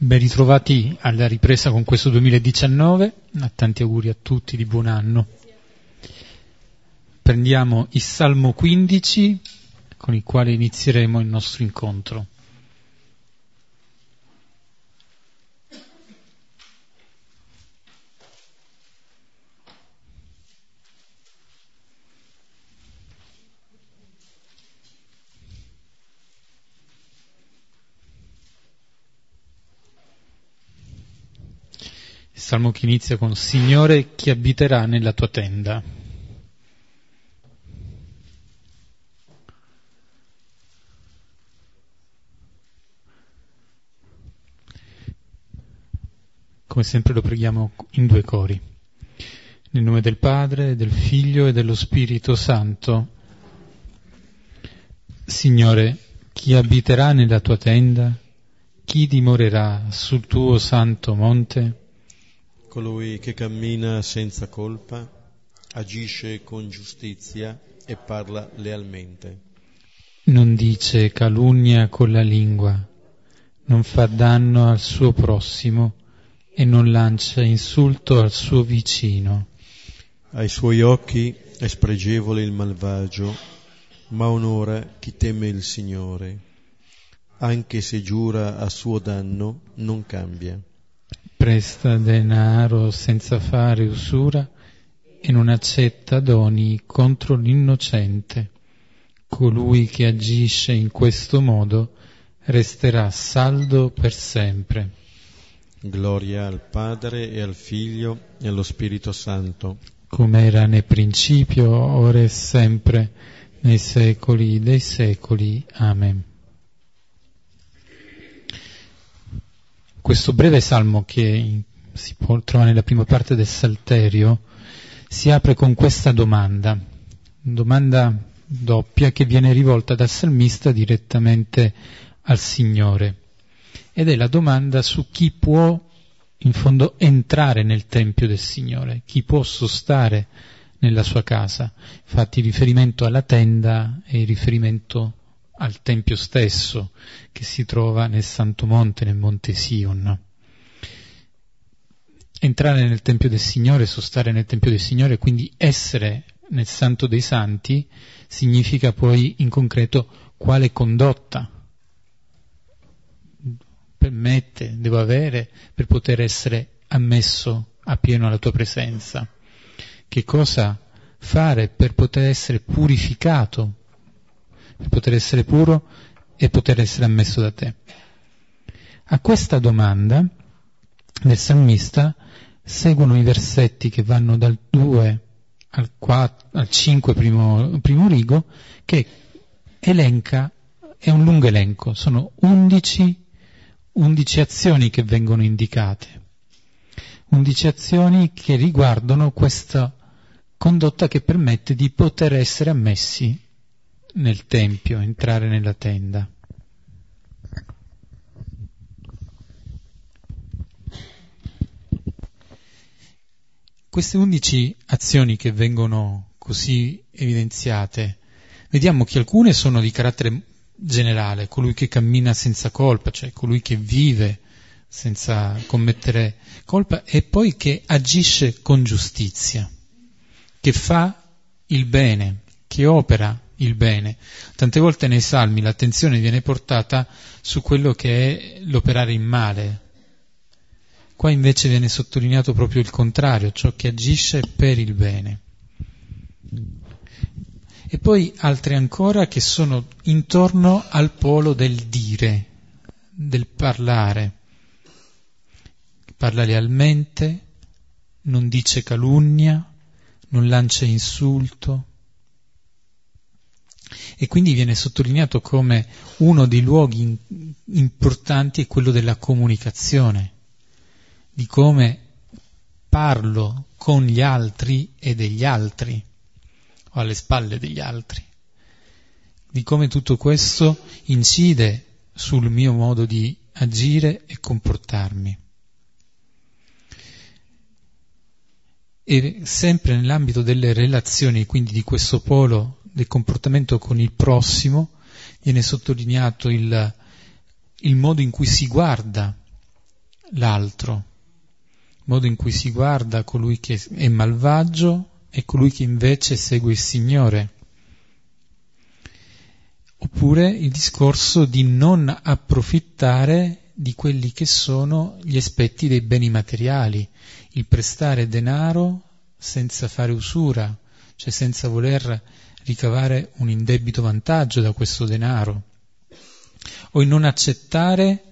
Ben ritrovati alla ripresa con questo 2019, tanti auguri a tutti di buon anno. Prendiamo il Salmo 15 con il quale inizieremo il nostro incontro. Salmo che inizia con Signore, chi abiterà nella tua tenda? Come sempre lo preghiamo in due cori. Nel nome del Padre, del Figlio e dello Spirito Santo. Signore, chi abiterà nella tua tenda? Chi dimorerà sul tuo santo monte? Colui che cammina senza colpa, agisce con giustizia e parla lealmente. Non dice calunnia con la lingua, non fa danno al suo prossimo e non lancia insulto al suo vicino. Ai suoi occhi è spregevole il malvagio, ma onora chi teme il Signore. Anche se giura a suo danno, non cambia presta denaro senza fare usura e non accetta doni contro l'innocente. Colui che agisce in questo modo resterà saldo per sempre. Gloria al Padre e al Figlio e allo Spirito Santo. Come era nel principio, ora e sempre, nei secoli dei secoli. Amen. Questo breve salmo che si può trovare nella prima parte del Salterio si apre con questa domanda, domanda doppia che viene rivolta dal salmista direttamente al Signore ed è la domanda su chi può in fondo entrare nel Tempio del Signore, chi può sostare nella sua casa. Infatti il riferimento alla tenda è il riferimento al Tempio stesso che si trova nel Santo Monte, nel Monte Sion. Entrare nel Tempio del Signore, sostare nel Tempio del Signore, quindi essere nel Santo dei Santi, significa poi in concreto quale condotta permette, devo avere per poter essere ammesso a pieno alla tua presenza. Che cosa fare per poter essere purificato per poter essere puro e poter essere ammesso da te. A questa domanda del salmista seguono i versetti che vanno dal 2 al, 4, al 5 primo, primo rigo che elenca, è un lungo elenco, sono 11, 11 azioni che vengono indicate, 11 azioni che riguardano questa condotta che permette di poter essere ammessi nel Tempio, entrare nella tenda. Queste undici azioni che vengono così evidenziate, vediamo che alcune sono di carattere generale, colui che cammina senza colpa, cioè colui che vive senza commettere colpa, e poi che agisce con giustizia, che fa il bene, che opera il bene. Tante volte nei salmi l'attenzione viene portata su quello che è l'operare in male. Qua invece viene sottolineato proprio il contrario, ciò che agisce per il bene. E poi altre ancora che sono intorno al polo del dire, del parlare. Parla lealmente, non dice calunnia, non lancia insulto, e quindi viene sottolineato come uno dei luoghi importanti è quello della comunicazione, di come parlo con gli altri e degli altri, o alle spalle degli altri, di come tutto questo incide sul mio modo di agire e comportarmi. E sempre nell'ambito delle relazioni, quindi di questo polo del comportamento con il prossimo, viene sottolineato il, il modo in cui si guarda l'altro, il modo in cui si guarda colui che è malvagio e colui che invece segue il Signore. Oppure il discorso di non approfittare di quelli che sono gli aspetti dei beni materiali, il prestare denaro senza fare usura, cioè senza voler ricavare un indebito vantaggio da questo denaro, o il non accettare,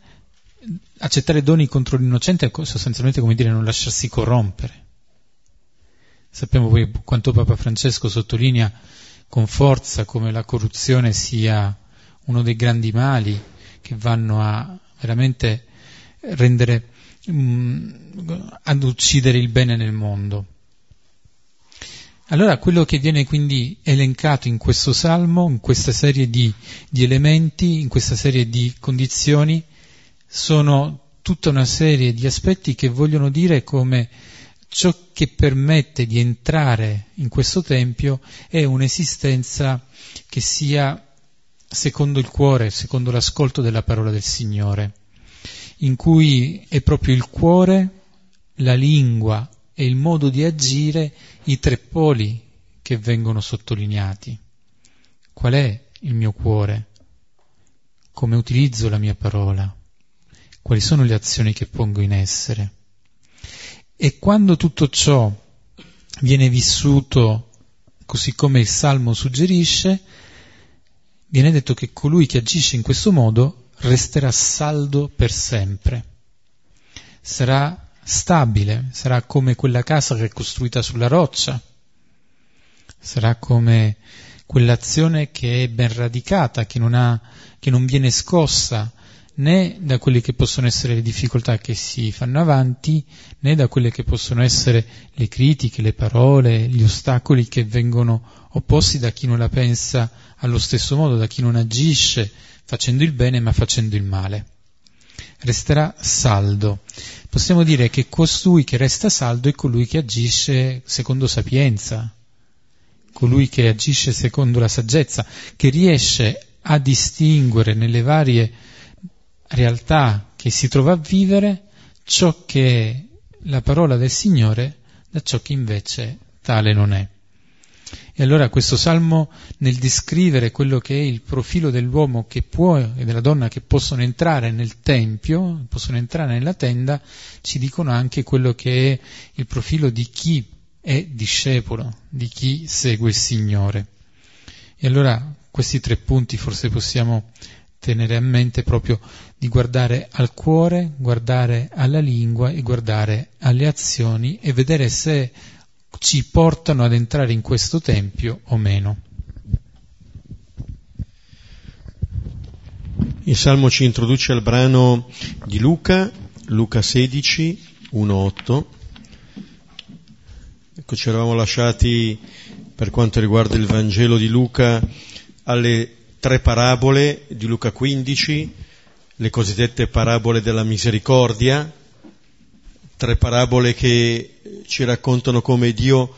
accettare doni contro l'innocente è sostanzialmente come dire non lasciarsi corrompere. Sappiamo poi quanto Papa Francesco sottolinea con forza come la corruzione sia uno dei grandi mali che vanno a veramente rendere, um, ad uccidere il bene nel mondo. Allora quello che viene quindi elencato in questo salmo, in questa serie di, di elementi, in questa serie di condizioni, sono tutta una serie di aspetti che vogliono dire come ciò che permette di entrare in questo Tempio è un'esistenza che sia secondo il cuore, secondo l'ascolto della parola del Signore, in cui è proprio il cuore, la lingua e il modo di agire i tre poli che vengono sottolineati. Qual è il mio cuore? Come utilizzo la mia parola? Quali sono le azioni che pongo in essere? E quando tutto ciò viene vissuto così come il Salmo suggerisce, viene detto che colui che agisce in questo modo resterà saldo per sempre. Sarà stabile, sarà come quella casa che è costruita sulla roccia, sarà come quell'azione che è ben radicata, che non, ha, che non viene scossa né da quelle che possono essere le difficoltà che si fanno avanti, né da quelle che possono essere le critiche, le parole, gli ostacoli che vengono opposti da chi non la pensa allo stesso modo, da chi non agisce facendo il bene ma facendo il male. Resterà saldo. Possiamo dire che costui che resta saldo è colui che agisce secondo sapienza, colui che agisce secondo la saggezza, che riesce a distinguere nelle varie realtà che si trova a vivere ciò che è la parola del Signore da ciò che invece tale non è. E allora questo salmo nel descrivere quello che è il profilo dell'uomo che può e della donna che possono entrare nel tempio, possono entrare nella tenda, ci dicono anche quello che è il profilo di chi è discepolo, di chi segue il Signore. E allora questi tre punti forse possiamo tenere a mente proprio di guardare al cuore, guardare alla lingua e guardare alle azioni e vedere se ci portano ad entrare in questo tempio o meno. Il Salmo ci introduce al brano di Luca, Luca 16, 1-8. Ecco, ci eravamo lasciati per quanto riguarda il Vangelo di Luca alle tre parabole di Luca 15, le cosiddette parabole della misericordia, tre parabole che ci raccontano come Dio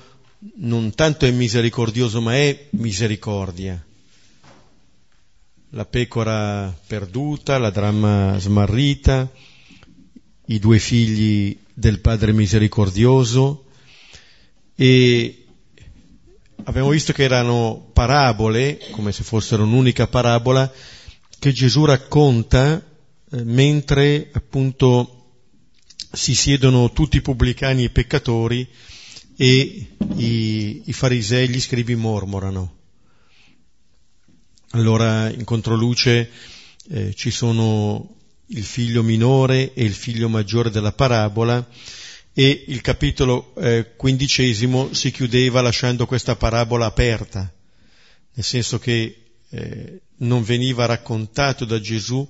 non tanto è misericordioso ma è misericordia. La pecora perduta, la dramma smarrita, i due figli del Padre misericordioso e abbiamo visto che erano parabole, come se fossero un'unica parabola, che Gesù racconta eh, mentre appunto si siedono tutti i pubblicani e i peccatori e i, i farisei, gli scribi mormorano. Allora in controluce eh, ci sono il figlio minore e il figlio maggiore della parabola e il capitolo eh, quindicesimo si chiudeva lasciando questa parabola aperta, nel senso che eh, non veniva raccontato da Gesù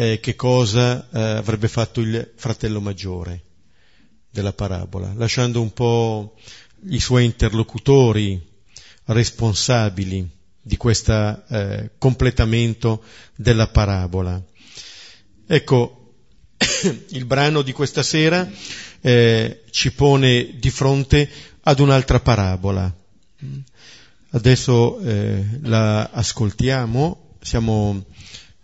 eh, che cosa eh, avrebbe fatto il fratello maggiore della parabola, lasciando un po' i suoi interlocutori responsabili di questo eh, completamento della parabola. Ecco, il brano di questa sera eh, ci pone di fronte ad un'altra parabola. Adesso eh, la ascoltiamo, siamo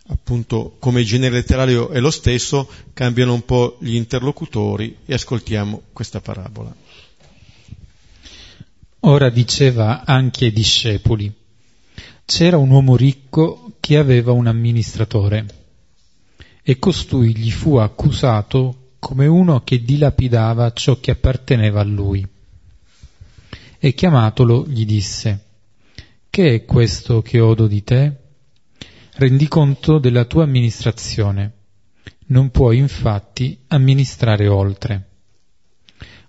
appunto come il genere letterario è lo stesso, cambiano un po' gli interlocutori e ascoltiamo questa parabola. Ora diceva anche ai discepoli, c'era un uomo ricco che aveva un amministratore e costui gli fu accusato come uno che dilapidava ciò che apparteneva a lui. E chiamatolo gli disse, che è questo che odo di te? Rendi conto della tua amministrazione. Non puoi infatti amministrare oltre.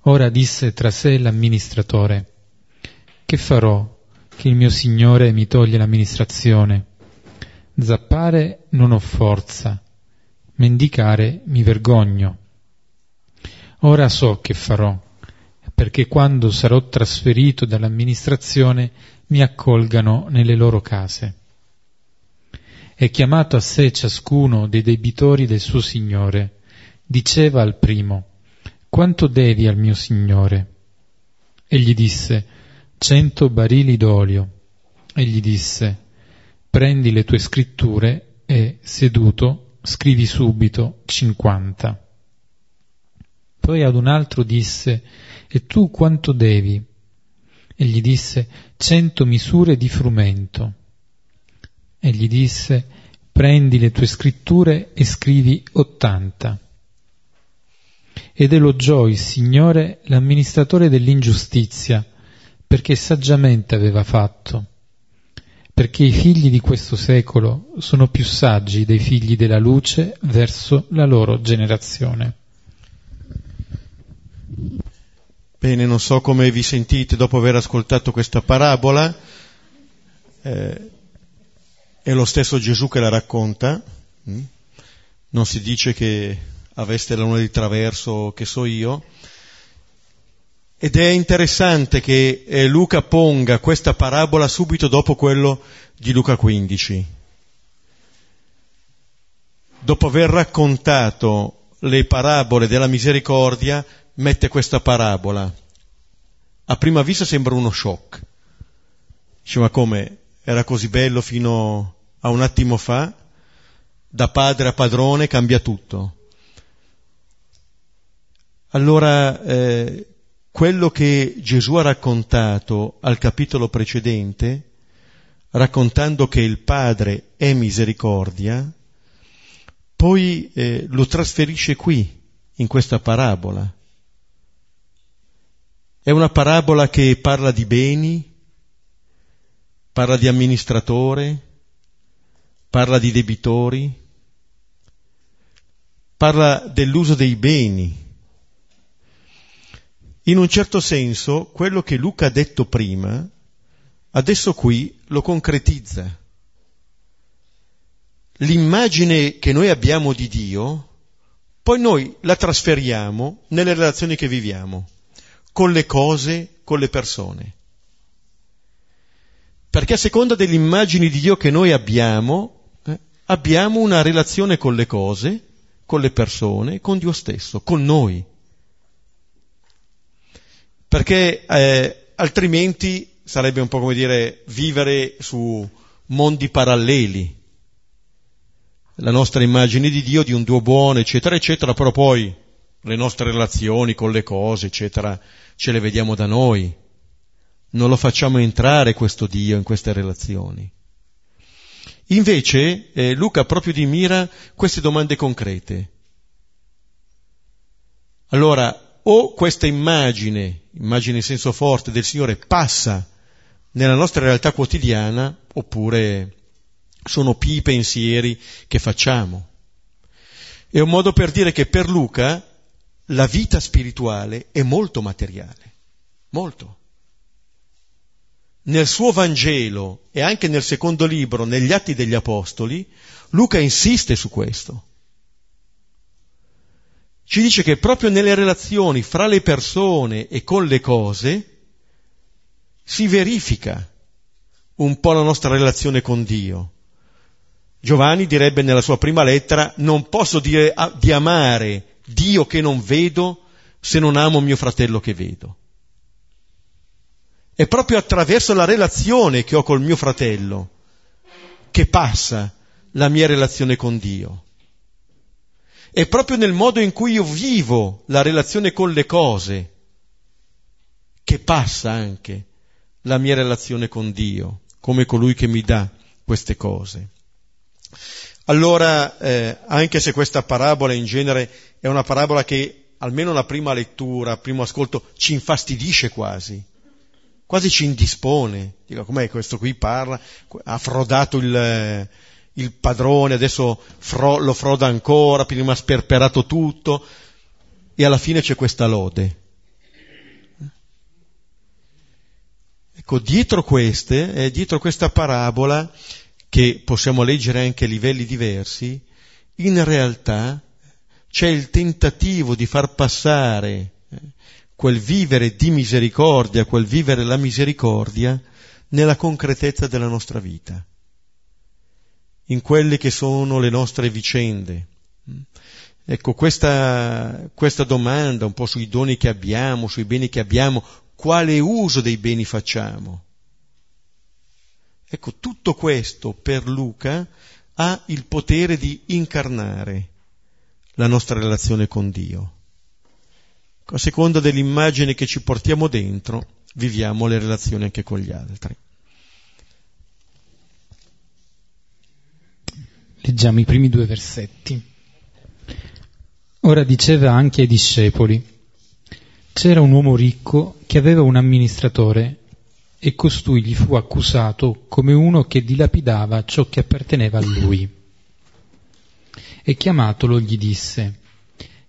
Ora disse tra sé l'amministratore, che farò che il mio Signore mi toglie l'amministrazione? Zappare non ho forza, mendicare mi vergogno. Ora so che farò, perché quando sarò trasferito dall'amministrazione mi accolgano nelle loro case. E chiamato a sé ciascuno dei debitori del suo Signore, diceva al primo, quanto devi al mio Signore? E gli disse, cento barili d'olio. E gli disse, prendi le tue scritture e, seduto, scrivi subito cinquanta. Poi ad un altro disse, e tu quanto devi? E gli disse, cento misure di frumento. E gli disse, prendi le tue scritture e scrivi ottanta. Ed elogiò il Signore l'amministratore dell'ingiustizia, perché saggiamente aveva fatto, perché i figli di questo secolo sono più saggi dei figli della luce verso la loro generazione. Bene, non so come vi sentite dopo aver ascoltato questa parabola, eh, è lo stesso Gesù che la racconta, mm? non si dice che aveste la luna di traverso, che so io, ed è interessante che eh, Luca ponga questa parabola subito dopo quello di Luca 15. Dopo aver raccontato le parabole della misericordia, mette questa parabola. A prima vista sembra uno shock. Dice, ma come? Era così bello fino a un attimo fa? Da padre a padrone cambia tutto. Allora, eh, quello che Gesù ha raccontato al capitolo precedente, raccontando che il Padre è misericordia, poi eh, lo trasferisce qui, in questa parabola. È una parabola che parla di beni, parla di amministratore, parla di debitori, parla dell'uso dei beni in un certo senso, quello che Luca ha detto prima, adesso qui lo concretizza. L'immagine che noi abbiamo di Dio, poi noi la trasferiamo nelle relazioni che viviamo, con le cose, con le persone. Perché a seconda delle immagini di Dio che noi abbiamo, abbiamo una relazione con le cose, con le persone, con Dio stesso, con noi perché eh, altrimenti sarebbe un po' come dire vivere su mondi paralleli. La nostra immagine di Dio, di un Dio buono, eccetera, eccetera, però poi le nostre relazioni con le cose, eccetera, ce le vediamo da noi. Non lo facciamo entrare questo Dio in queste relazioni. Invece eh, Luca proprio di mira queste domande concrete. Allora, o questa immagine, immagine in senso forte del Signore, passa nella nostra realtà quotidiana, oppure sono più i pensieri che facciamo. È un modo per dire che per Luca la vita spirituale è molto materiale, molto. Nel suo Vangelo e anche nel secondo libro, negli Atti degli Apostoli, Luca insiste su questo ci dice che proprio nelle relazioni fra le persone e con le cose si verifica un po' la nostra relazione con Dio. Giovanni direbbe nella sua prima lettera, non posso dire di amare Dio che non vedo se non amo mio fratello che vedo. È proprio attraverso la relazione che ho col mio fratello che passa la mia relazione con Dio. È proprio nel modo in cui io vivo la relazione con le cose che passa anche la mia relazione con Dio, come colui che mi dà queste cose. Allora, eh, anche se questa parabola in genere è una parabola che almeno la prima lettura, primo ascolto, ci infastidisce quasi, quasi ci indispone. Dico, com'è questo qui parla? Ha frodato il, il padrone, adesso fro, lo froda ancora, prima ha sperperato tutto, e alla fine c'è questa lode. Ecco, dietro queste, eh, dietro questa parabola, che possiamo leggere anche a livelli diversi, in realtà c'è il tentativo di far passare eh, quel vivere di misericordia, quel vivere la misericordia nella concretezza della nostra vita, in quelle che sono le nostre vicende. Ecco, questa, questa domanda un po' sui doni che abbiamo, sui beni che abbiamo, quale uso dei beni facciamo? Ecco, tutto questo per Luca ha il potere di incarnare la nostra relazione con Dio. A seconda dell'immagine che ci portiamo dentro, viviamo le relazioni anche con gli altri. Leggiamo i primi due versetti. Ora diceva anche ai discepoli, c'era un uomo ricco che aveva un amministratore e costui gli fu accusato come uno che dilapidava ciò che apparteneva a lui. E chiamatolo gli disse,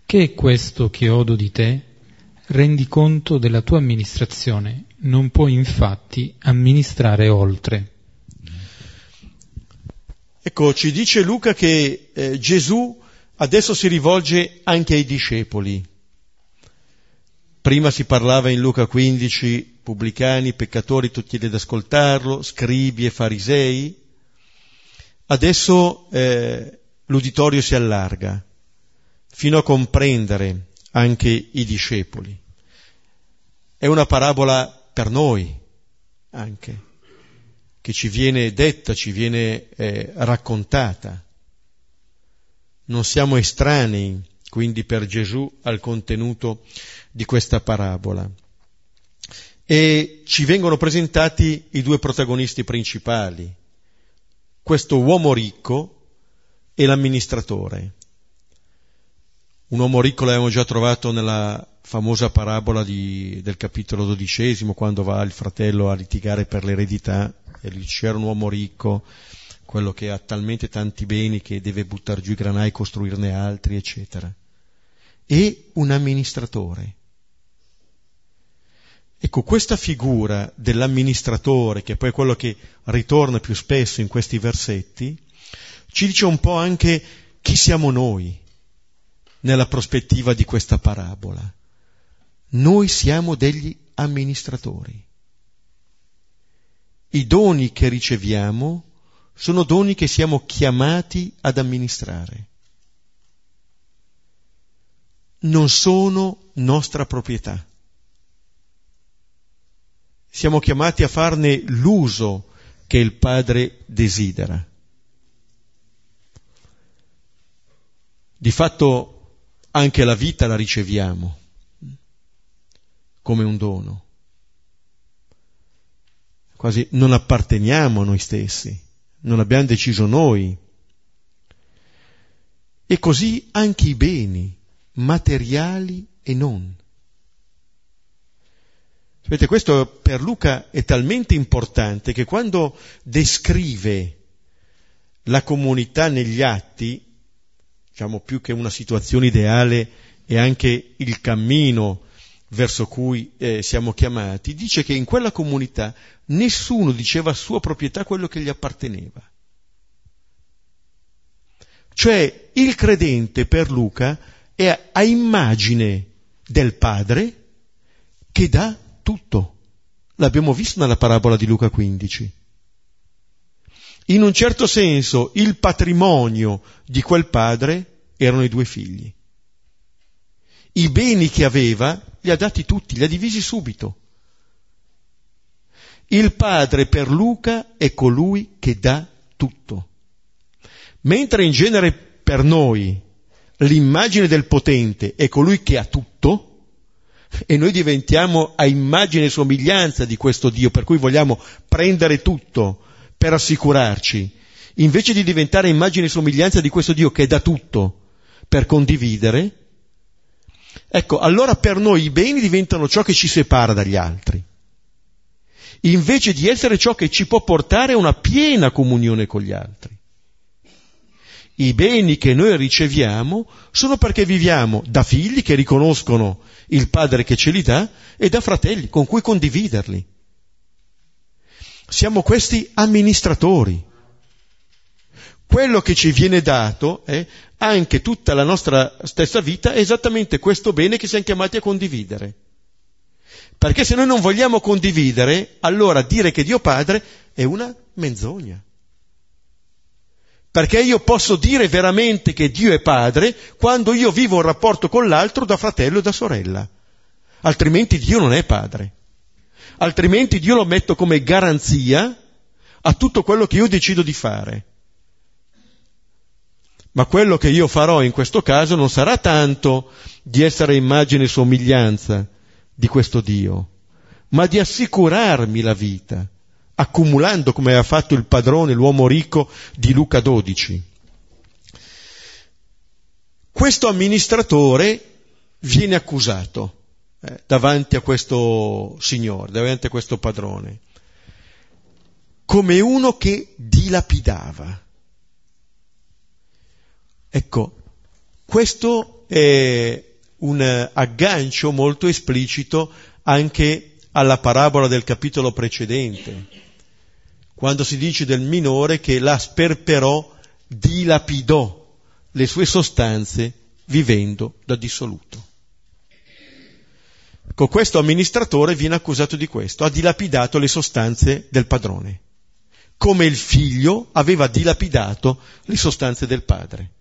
Che è questo che odo di te? Rendi della tua amministrazione, non puoi infatti amministrare oltre. Ecco, ci dice Luca che eh, Gesù adesso si rivolge anche ai discepoli. Prima si parlava in Luca 15 pubblicani, peccatori tutti ad ascoltarlo, scribi e farisei. Adesso eh, l'uditorio si allarga fino a comprendere anche i discepoli. È una parabola per noi anche, che ci viene detta, ci viene eh, raccontata. Non siamo estranei, quindi per Gesù, al contenuto di questa parabola e ci vengono presentati i due protagonisti principali, questo uomo ricco e l'amministratore. Un uomo ricco l'abbiamo già trovato nella famosa parabola di, del capitolo dodicesimo, quando va il fratello a litigare per l'eredità e lì c'era un uomo ricco, quello che ha talmente tanti beni che deve buttare giù i granai, costruirne altri, eccetera. E un amministratore Ecco, questa figura dell'amministratore, che poi è quello che ritorna più spesso in questi versetti, ci dice un po' anche chi siamo noi nella prospettiva di questa parabola. Noi siamo degli amministratori. I doni che riceviamo sono doni che siamo chiamati ad amministrare. Non sono nostra proprietà siamo chiamati a farne l'uso che il Padre desidera. Di fatto anche la vita la riceviamo come un dono. Quasi non apparteniamo a noi stessi, non abbiamo deciso noi. E così anche i beni, materiali e non. Sapete, questo per Luca è talmente importante che quando descrive la comunità negli atti, diciamo più che una situazione ideale, è anche il cammino verso cui eh, siamo chiamati, dice che in quella comunità nessuno diceva a sua proprietà quello che gli apparteneva. Cioè il credente per Luca è a immagine del Padre che dà tutto. L'abbiamo visto nella parabola di Luca 15. In un certo senso il patrimonio di quel padre erano i due figli. I beni che aveva li ha dati tutti, li ha divisi subito. Il padre per Luca è colui che dà tutto. Mentre in genere per noi l'immagine del potente è colui che ha tutto, e noi diventiamo a immagine e somiglianza di questo Dio, per cui vogliamo prendere tutto per assicurarci, invece di diventare immagine e somiglianza di questo Dio che dà tutto per condividere, ecco, allora per noi i beni diventano ciò che ci separa dagli altri, invece di essere ciò che ci può portare a una piena comunione con gli altri. I beni che noi riceviamo sono perché viviamo da figli che riconoscono il Padre che ce li dà e da fratelli con cui condividerli. Siamo questi amministratori. Quello che ci viene dato è anche tutta la nostra stessa vita è esattamente questo bene che siamo chiamati a condividere. Perché se noi non vogliamo condividere, allora dire che Dio Padre è una menzogna. Perché io posso dire veramente che Dio è padre quando io vivo un rapporto con l'altro da fratello e da sorella. Altrimenti Dio non è padre. Altrimenti Dio lo metto come garanzia a tutto quello che io decido di fare. Ma quello che io farò in questo caso non sarà tanto di essere immagine e somiglianza di questo Dio, ma di assicurarmi la vita accumulando come aveva fatto il padrone, l'uomo ricco di Luca 12. Questo amministratore viene accusato eh, davanti a questo signore, davanti a questo padrone, come uno che dilapidava. Ecco, questo è un aggancio molto esplicito anche alla parabola del capitolo precedente quando si dice del minore che la sperperò, dilapidò le sue sostanze vivendo da dissoluto. Ecco, questo amministratore viene accusato di questo, ha dilapidato le sostanze del padrone, come il figlio aveva dilapidato le sostanze del padre.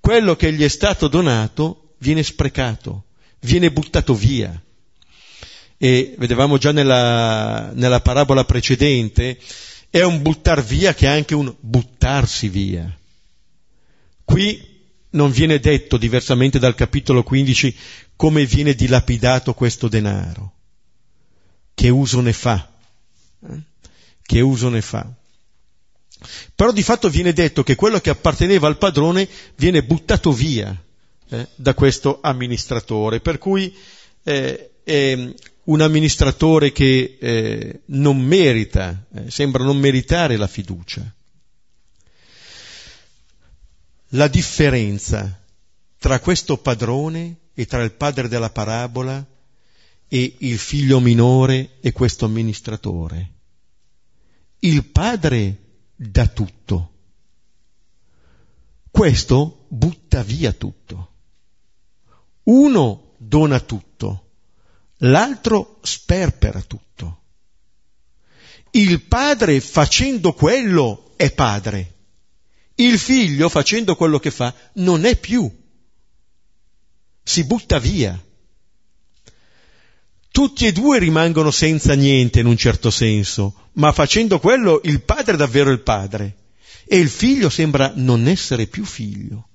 Quello che gli è stato donato viene sprecato, viene buttato via e vedevamo già nella, nella parabola precedente, è un buttar via che è anche un buttarsi via. Qui non viene detto, diversamente dal capitolo 15, come viene dilapidato questo denaro. Che uso ne fa? Eh? Che uso ne fa? Però di fatto viene detto che quello che apparteneva al padrone viene buttato via eh, da questo amministratore, per cui eh, eh, un amministratore che eh, non merita, eh, sembra non meritare la fiducia. La differenza tra questo padrone e tra il padre della parabola e il figlio minore e questo amministratore. Il padre dà tutto. Questo butta via tutto. Uno dona tutto l'altro sperpera tutto. Il padre facendo quello è padre. Il figlio facendo quello che fa non è più. Si butta via. Tutti e due rimangono senza niente in un certo senso, ma facendo quello il padre è davvero il padre e il figlio sembra non essere più figlio.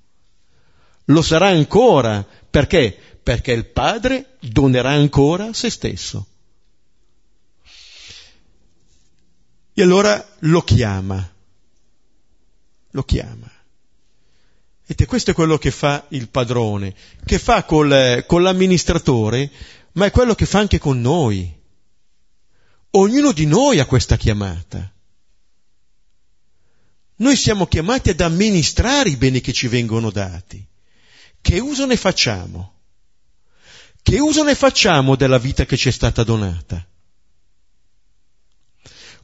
Lo sarà ancora perché? perché il Padre donerà ancora se stesso. E allora lo chiama, lo chiama. E questo è quello che fa il padrone, che fa col, con l'amministratore, ma è quello che fa anche con noi. Ognuno di noi ha questa chiamata. Noi siamo chiamati ad amministrare i beni che ci vengono dati. Che uso ne facciamo? Che uso ne facciamo della vita che ci è stata donata?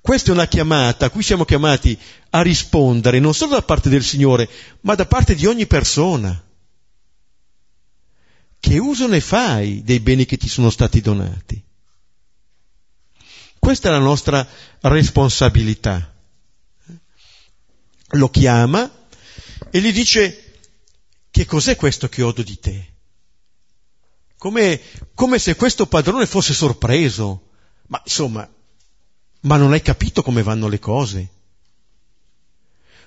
Questa è una chiamata a cui siamo chiamati a rispondere non solo da parte del Signore, ma da parte di ogni persona. Che uso ne fai dei beni che ti sono stati donati? Questa è la nostra responsabilità. Lo chiama e gli dice che cos'è questo che odo di te? come, come se questo padrone fosse sorpreso. Ma insomma, ma non hai capito come vanno le cose?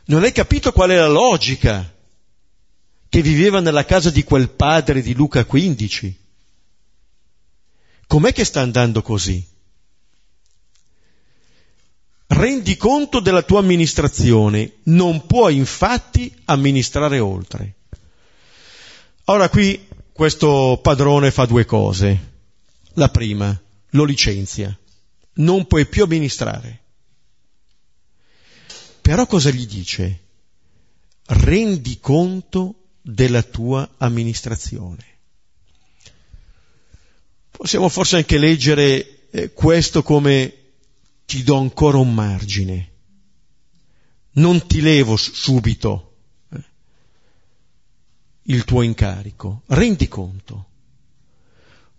Non hai capito qual è la logica che viveva nella casa di quel padre di Luca 15? Com'è che sta andando così? Rendi conto della tua amministrazione, non puoi infatti amministrare oltre. Ora qui questo padrone fa due cose. La prima, lo licenzia, non puoi più amministrare. Però cosa gli dice? Rendi conto della tua amministrazione. Possiamo forse anche leggere eh, questo come ti do ancora un margine, non ti levo subito eh, il tuo incarico, rendi conto.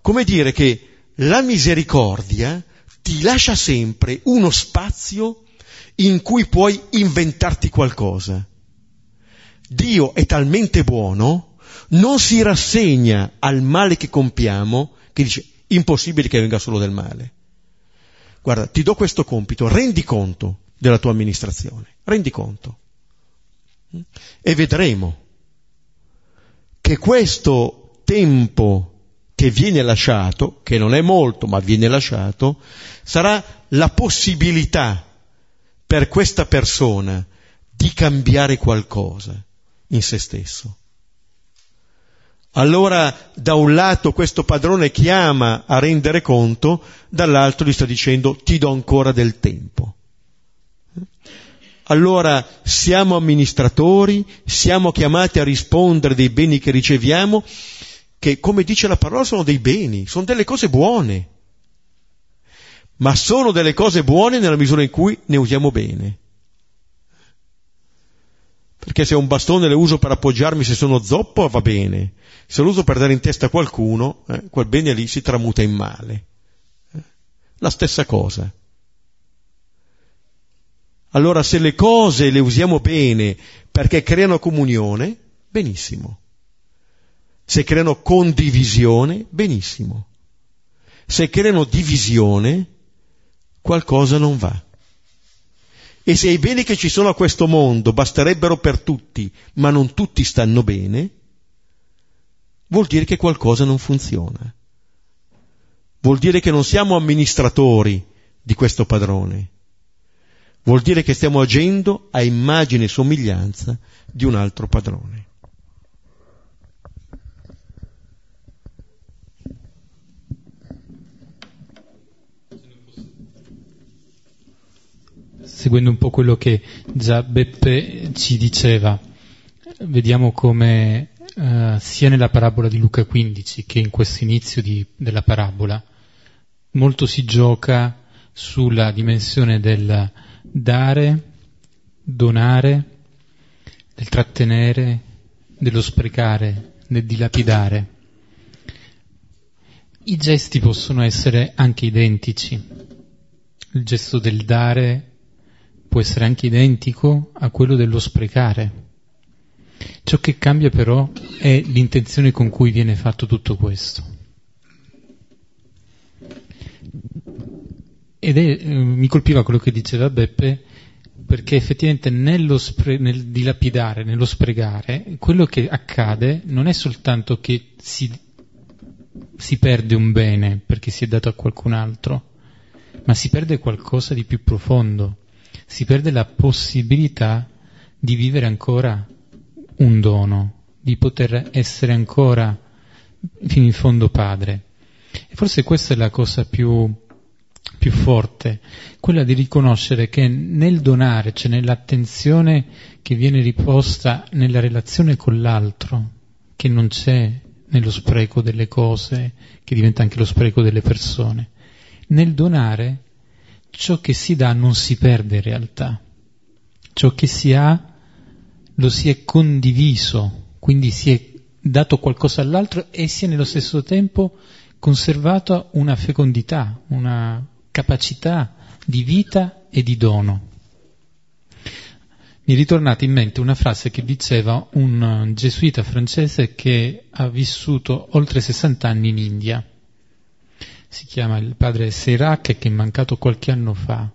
Come dire che la misericordia ti lascia sempre uno spazio in cui puoi inventarti qualcosa. Dio è talmente buono, non si rassegna al male che compiamo, che dice impossibile che venga solo del male. Guarda, ti do questo compito, rendi conto della tua amministrazione, rendi conto. E vedremo che questo tempo che viene lasciato, che non è molto ma viene lasciato, sarà la possibilità per questa persona di cambiare qualcosa in se stesso. Allora da un lato questo padrone chiama a rendere conto, dall'altro gli sta dicendo ti do ancora del tempo. Allora siamo amministratori, siamo chiamati a rispondere dei beni che riceviamo, che come dice la parola sono dei beni, sono delle cose buone, ma sono delle cose buone nella misura in cui ne usiamo bene. Perché se un bastone lo uso per appoggiarmi se sono zoppo va bene, se lo uso per dare in testa a qualcuno, eh, quel bene lì si tramuta in male. Eh, la stessa cosa. Allora se le cose le usiamo bene perché creano comunione, benissimo. Se creano condivisione, benissimo. Se creano divisione, qualcosa non va. E se i beni che ci sono a questo mondo basterebbero per tutti, ma non tutti stanno bene, vuol dire che qualcosa non funziona. Vuol dire che non siamo amministratori di questo padrone. Vuol dire che stiamo agendo a immagine e somiglianza di un altro padrone. Seguendo un po' quello che già Beppe ci diceva, vediamo come uh, sia nella parabola di Luca 15 che in questo inizio della parabola molto si gioca sulla dimensione del dare, donare, del trattenere, dello sprecare, del dilapidare. I gesti possono essere anche identici. Il gesto del dare può essere anche identico a quello dello sprecare. Ciò che cambia però è l'intenzione con cui viene fatto tutto questo. Ed è, eh, mi colpiva quello che diceva Beppe, perché effettivamente nello spre, nel dilapidare, nello sprecare, quello che accade non è soltanto che si, si perde un bene perché si è dato a qualcun altro, ma si perde qualcosa di più profondo si perde la possibilità di vivere ancora un dono, di poter essere ancora fino in fondo padre. E forse questa è la cosa più, più forte, quella di riconoscere che nel donare, cioè nell'attenzione che viene riposta nella relazione con l'altro, che non c'è nello spreco delle cose, che diventa anche lo spreco delle persone, nel donare ciò che si dà non si perde in realtà. Ciò che si ha lo si è condiviso, quindi si è dato qualcosa all'altro e si è nello stesso tempo conservata una fecondità, una capacità di vita e di dono. Mi è ritornata in mente una frase che diceva un gesuita francese che ha vissuto oltre 60 anni in India si chiama il padre Serac che è mancato qualche anno fa.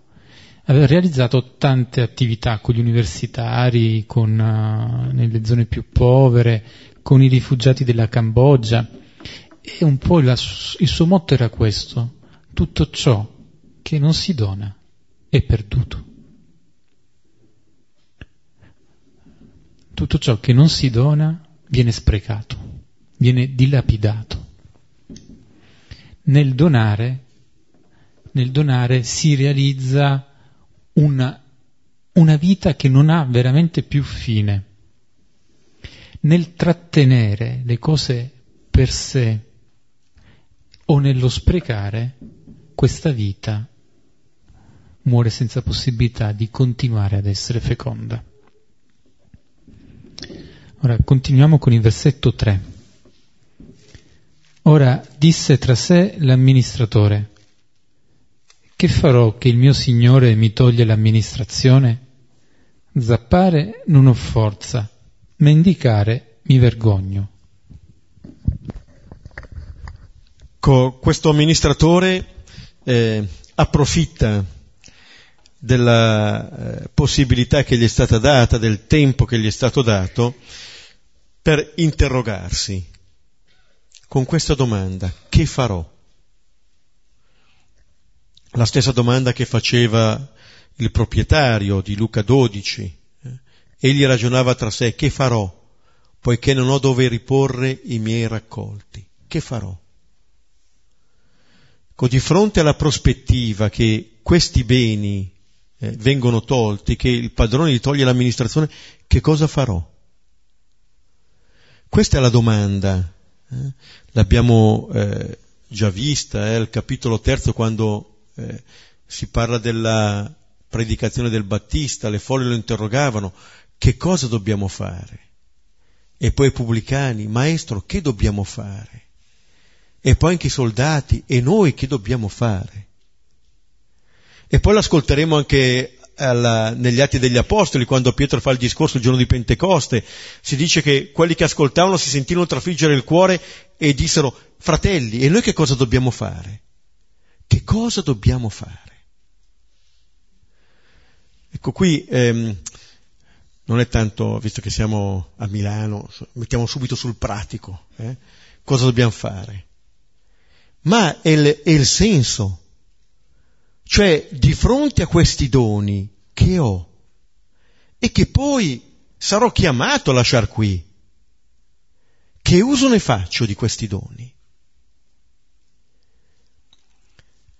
aveva realizzato tante attività con gli universitari, con, uh, nelle zone più povere, con i rifugiati della Cambogia. E un po' la, il suo motto era questo, tutto ciò che non si dona è perduto. Tutto ciò che non si dona viene sprecato, viene dilapidato. Nel donare, nel donare si realizza una, una vita che non ha veramente più fine. Nel trattenere le cose per sé o nello sprecare, questa vita muore senza possibilità di continuare ad essere feconda. Ora continuiamo con il versetto 3. Ora disse tra sé l'amministratore, che farò che il mio Signore mi toglie l'amministrazione? Zappare non ho forza, mendicare mi vergogno. Co- questo amministratore eh, approfitta della eh, possibilità che gli è stata data, del tempo che gli è stato dato, per interrogarsi con questa domanda, che farò? La stessa domanda che faceva il proprietario di Luca 12. Eh? Egli ragionava tra sé, che farò, poiché non ho dove riporre i miei raccolti? Che farò? Ecco, di fronte alla prospettiva che questi beni eh, vengono tolti, che il padrone gli toglie l'amministrazione, che cosa farò? Questa è la domanda. Eh? L'abbiamo eh, già vista, eh, al capitolo terzo, quando eh, si parla della predicazione del Battista, le folle lo interrogavano, che cosa dobbiamo fare? E poi i pubblicani, maestro, che dobbiamo fare? E poi anche i soldati, e noi che dobbiamo fare? E poi l'ascolteremo anche alla, negli Atti degli Apostoli, quando Pietro fa il discorso il giorno di Pentecoste, si dice che quelli che ascoltavano si sentirono trafiggere il cuore e dissero, fratelli, e noi che cosa dobbiamo fare? Che cosa dobbiamo fare? Ecco qui ehm, non è tanto, visto che siamo a Milano, mettiamo subito sul pratico, eh? cosa dobbiamo fare? Ma è il, è il senso, cioè di fronte a questi doni che ho e che poi sarò chiamato a lasciare qui, che uso ne faccio di questi doni?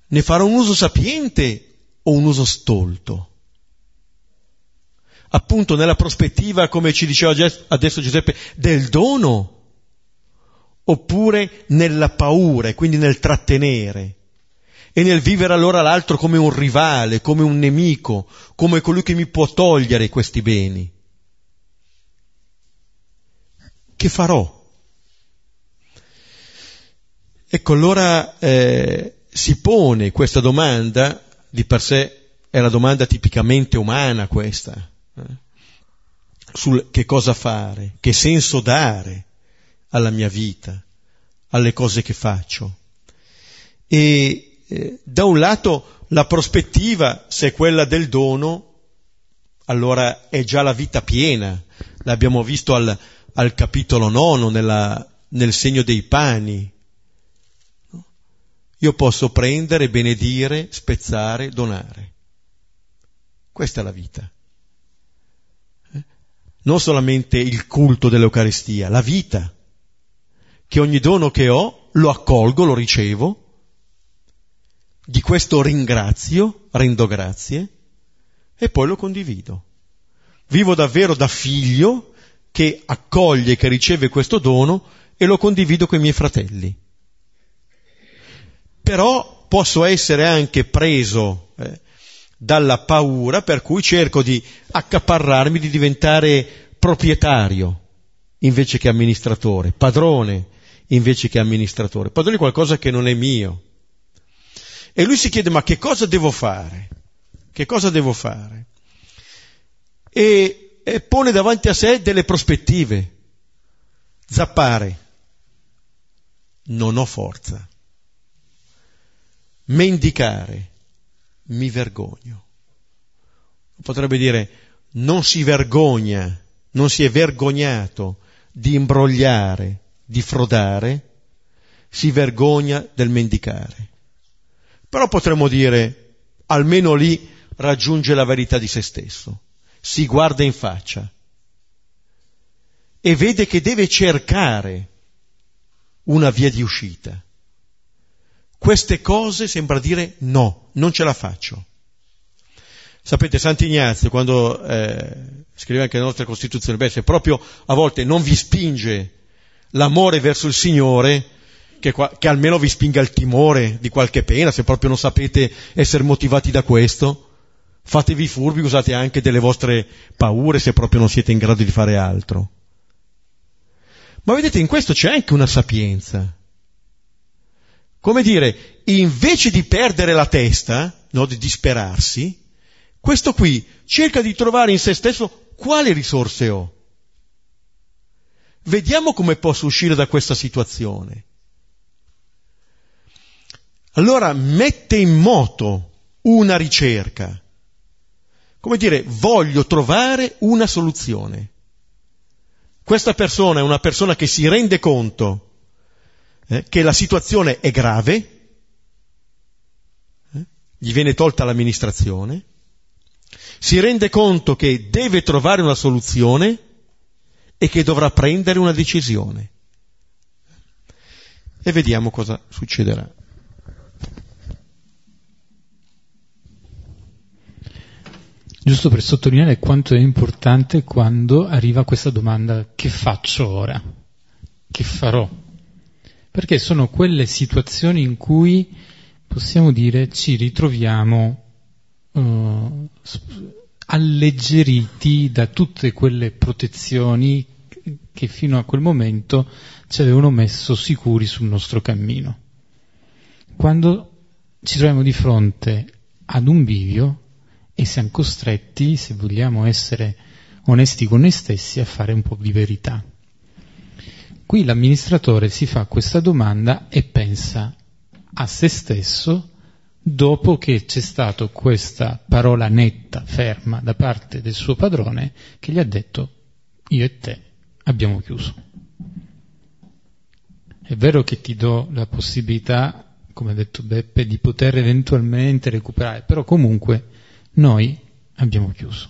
Ne farò un uso sapiente o un uso stolto? Appunto nella prospettiva, come ci diceva adesso Giuseppe, del dono, oppure nella paura e quindi nel trattenere e nel vivere allora l'altro come un rivale, come un nemico, come colui che mi può togliere questi beni. Che farò? Ecco, allora eh, si pone questa domanda, di per sé è la domanda tipicamente umana questa, eh? sul che cosa fare, che senso dare alla mia vita, alle cose che faccio. E eh, da un lato la prospettiva, se è quella del dono, allora è già la vita piena, l'abbiamo visto al, al capitolo nono, nella, nel segno dei pani, io posso prendere, benedire, spezzare, donare. Questa è la vita. Eh? Non solamente il culto dell'Eucaristia, la vita, che ogni dono che ho lo accolgo, lo ricevo, di questo ringrazio, rendo grazie e poi lo condivido. Vivo davvero da figlio che accoglie, che riceve questo dono e lo condivido con i miei fratelli però posso essere anche preso eh, dalla paura per cui cerco di accaparrarmi, di diventare proprietario invece che amministratore, padrone invece che amministratore, padrone di qualcosa che non è mio. E lui si chiede ma che cosa devo fare? Che cosa devo fare? E, e pone davanti a sé delle prospettive. Zappare. Non ho forza mendicare, mi vergogno. potrebbe dire, non si vergogna, non si è vergognato di imbrogliare, di frodare, si vergogna del mendicare. Però potremmo dire, almeno lì raggiunge la verità di se stesso, si guarda in faccia e vede che deve cercare una via di uscita. Queste cose sembra dire no, non ce la faccio. Sapete, Sant'Ignazio, quando eh, scrive anche la nostra Costituzione, beh, se proprio a volte non vi spinge l'amore verso il Signore, che, che, almeno vi spinga il timore di qualche pena, se proprio non sapete essere motivati da questo, fatevi furbi, usate anche delle vostre paure se proprio non siete in grado di fare altro. Ma vedete, in questo c'è anche una sapienza. Come dire, invece di perdere la testa, no, di disperarsi, questo qui cerca di trovare in se stesso quali risorse ho. Vediamo come posso uscire da questa situazione. Allora mette in moto una ricerca. Come dire, voglio trovare una soluzione. Questa persona è una persona che si rende conto eh, che la situazione è grave, eh, gli viene tolta l'amministrazione, si rende conto che deve trovare una soluzione e che dovrà prendere una decisione. E vediamo cosa succederà. Giusto per sottolineare quanto è importante quando arriva questa domanda che faccio ora? Che farò? Perché sono quelle situazioni in cui possiamo dire ci ritroviamo uh, alleggeriti da tutte quelle protezioni che fino a quel momento ci avevano messo sicuri sul nostro cammino. Quando ci troviamo di fronte ad un bivio e siamo costretti, se vogliamo essere onesti con noi stessi, a fare un po' di verità. Qui l'amministratore si fa questa domanda e pensa a se stesso dopo che c'è stata questa parola netta, ferma da parte del suo padrone che gli ha detto io e te abbiamo chiuso. È vero che ti do la possibilità, come ha detto Beppe, di poter eventualmente recuperare, però comunque noi abbiamo chiuso.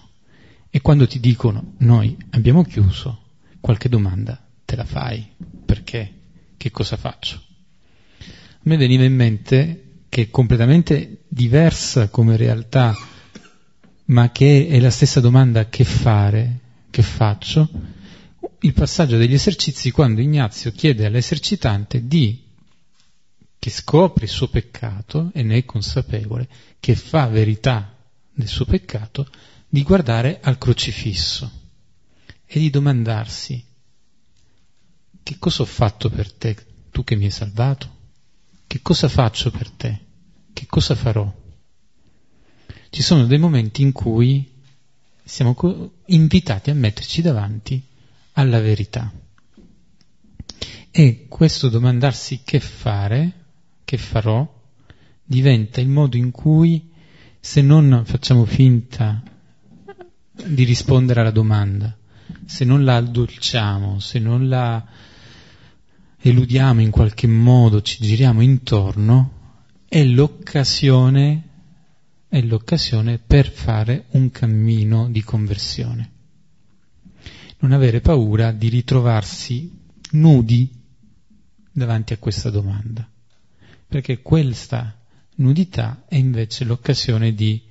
E quando ti dicono noi abbiamo chiuso, qualche domanda te la fai. Perché? Che cosa faccio? A me veniva in mente che è completamente diversa come realtà, ma che è la stessa domanda che fare, che faccio, il passaggio degli esercizi quando Ignazio chiede all'esercitante di, che scopre il suo peccato e ne è consapevole, che fa verità del suo peccato, di guardare al crocifisso e di domandarsi che cosa ho fatto per te, tu che mi hai salvato? Che cosa faccio per te? Che cosa farò? Ci sono dei momenti in cui siamo invitati a metterci davanti alla verità. E questo domandarsi che fare, che farò, diventa il modo in cui, se non facciamo finta di rispondere alla domanda, se non la addolciamo, se non la eludiamo in qualche modo, ci giriamo intorno, è l'occasione, è l'occasione per fare un cammino di conversione. Non avere paura di ritrovarsi nudi davanti a questa domanda, perché questa nudità è invece l'occasione di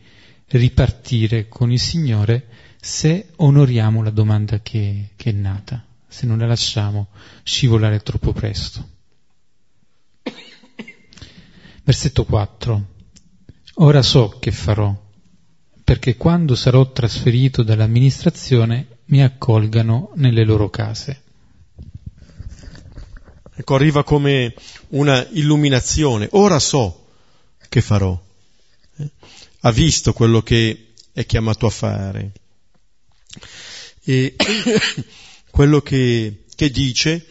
ripartire con il Signore se onoriamo la domanda che, che è nata se non la lasciamo scivolare troppo presto. Versetto 4. Ora so che farò, perché quando sarò trasferito dall'amministrazione mi accolgano nelle loro case. Ecco, arriva come una illuminazione. Ora so che farò. Ha visto quello che è chiamato a fare. E quello che, che dice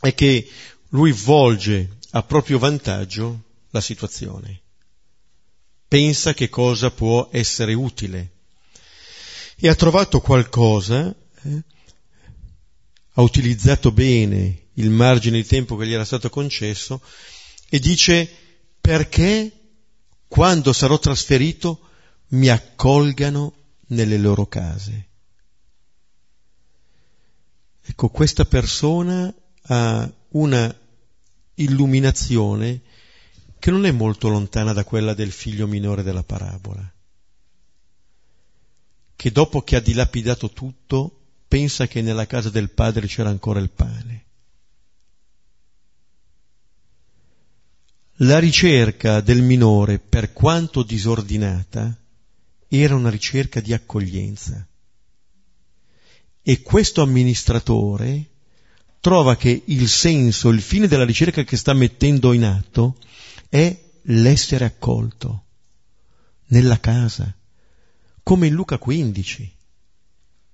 è che lui volge a proprio vantaggio la situazione. Pensa che cosa può essere utile e ha trovato qualcosa, eh, ha utilizzato bene il margine di tempo che gli era stato concesso e dice perché quando sarò trasferito mi accolgano nelle loro case. Ecco, questa persona ha una illuminazione che non è molto lontana da quella del figlio minore della parabola, che dopo che ha dilapidato tutto pensa che nella casa del padre c'era ancora il pane. La ricerca del minore, per quanto disordinata, era una ricerca di accoglienza. E questo amministratore trova che il senso, il fine della ricerca che sta mettendo in atto è l'essere accolto nella casa, come in Luca 15.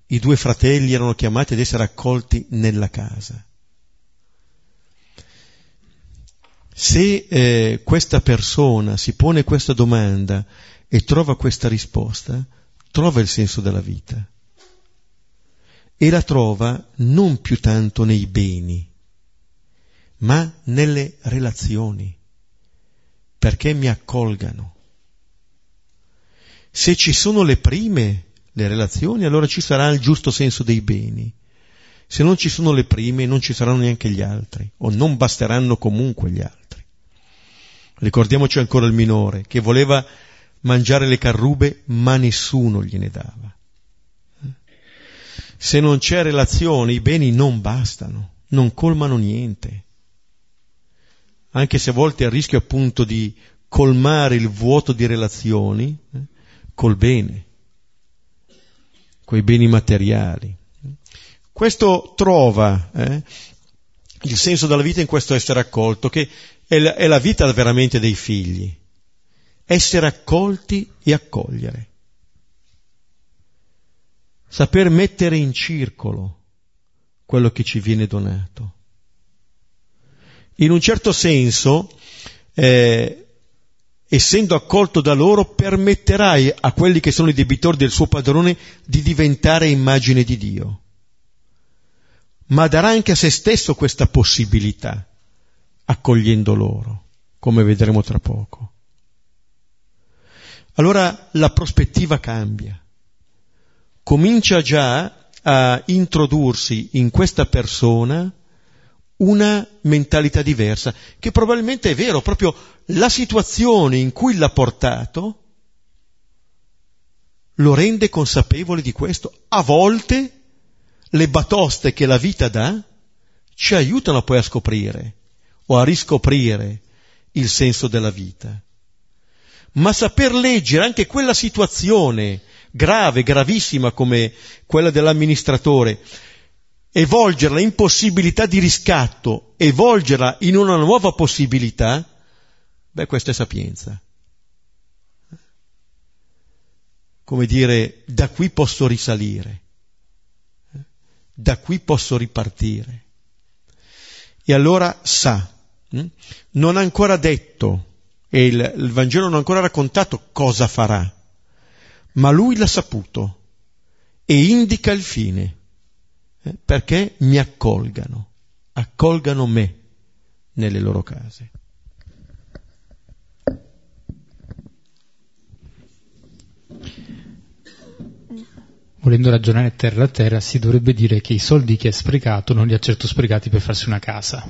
I due fratelli erano chiamati ad essere accolti nella casa. Se eh, questa persona si pone questa domanda e trova questa risposta, trova il senso della vita e la trova non più tanto nei beni, ma nelle relazioni, perché mi accolgano. Se ci sono le prime, le relazioni, allora ci sarà il giusto senso dei beni. Se non ci sono le prime, non ci saranno neanche gli altri, o non basteranno comunque gli altri. Ricordiamoci ancora il minore, che voleva mangiare le carrube, ma nessuno gliene dava. Se non c'è relazione, i beni non bastano, non colmano niente. Anche se a volte a rischio appunto di colmare il vuoto di relazioni eh, col bene, coi beni materiali. Questo trova eh, il senso della vita in questo essere accolto, che è la, è la vita veramente dei figli. Essere accolti e accogliere saper mettere in circolo quello che ci viene donato. In un certo senso, eh, essendo accolto da loro, permetterai a quelli che sono i debitori del suo padrone di diventare immagine di Dio. Ma darà anche a se stesso questa possibilità, accogliendo loro, come vedremo tra poco. Allora la prospettiva cambia comincia già a introdursi in questa persona una mentalità diversa, che probabilmente è vero, proprio la situazione in cui l'ha portato lo rende consapevole di questo. A volte le batoste che la vita dà ci aiutano poi a scoprire o a riscoprire il senso della vita. Ma saper leggere anche quella situazione grave, gravissima come quella dell'amministratore, e volgerla in possibilità di riscatto e volgerla in una nuova possibilità, beh, questa è sapienza. Come dire, da qui posso risalire, da qui posso ripartire. E allora sa? Non ha ancora detto, e il, il Vangelo non ha ancora raccontato cosa farà, ma lui l'ha saputo e indica il fine, eh, perché mi accolgano, accolgano me nelle loro case. Volendo ragionare terra a terra, si dovrebbe dire che i soldi che ha sprecato non li ha certo sprecati per farsi una casa,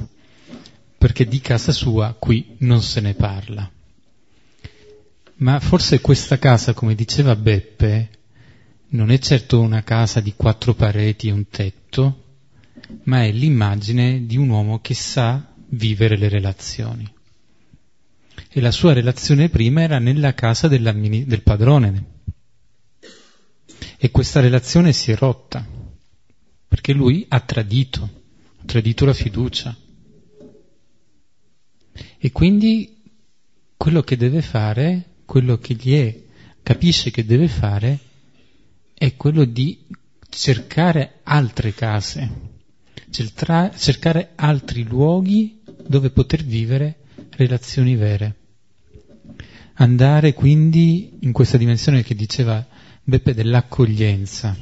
perché di casa sua qui non se ne parla. Ma forse questa casa, come diceva Beppe, non è certo una casa di quattro pareti e un tetto, ma è l'immagine di un uomo che sa vivere le relazioni. E la sua relazione prima era nella casa del padrone. E questa relazione si è rotta, perché lui ha tradito, ha tradito la fiducia. E quindi quello che deve fare quello che gli è, capisce che deve fare è quello di cercare altre case, cercare altri luoghi dove poter vivere relazioni vere. Andare quindi in questa dimensione che diceva Beppe dell'accoglienza,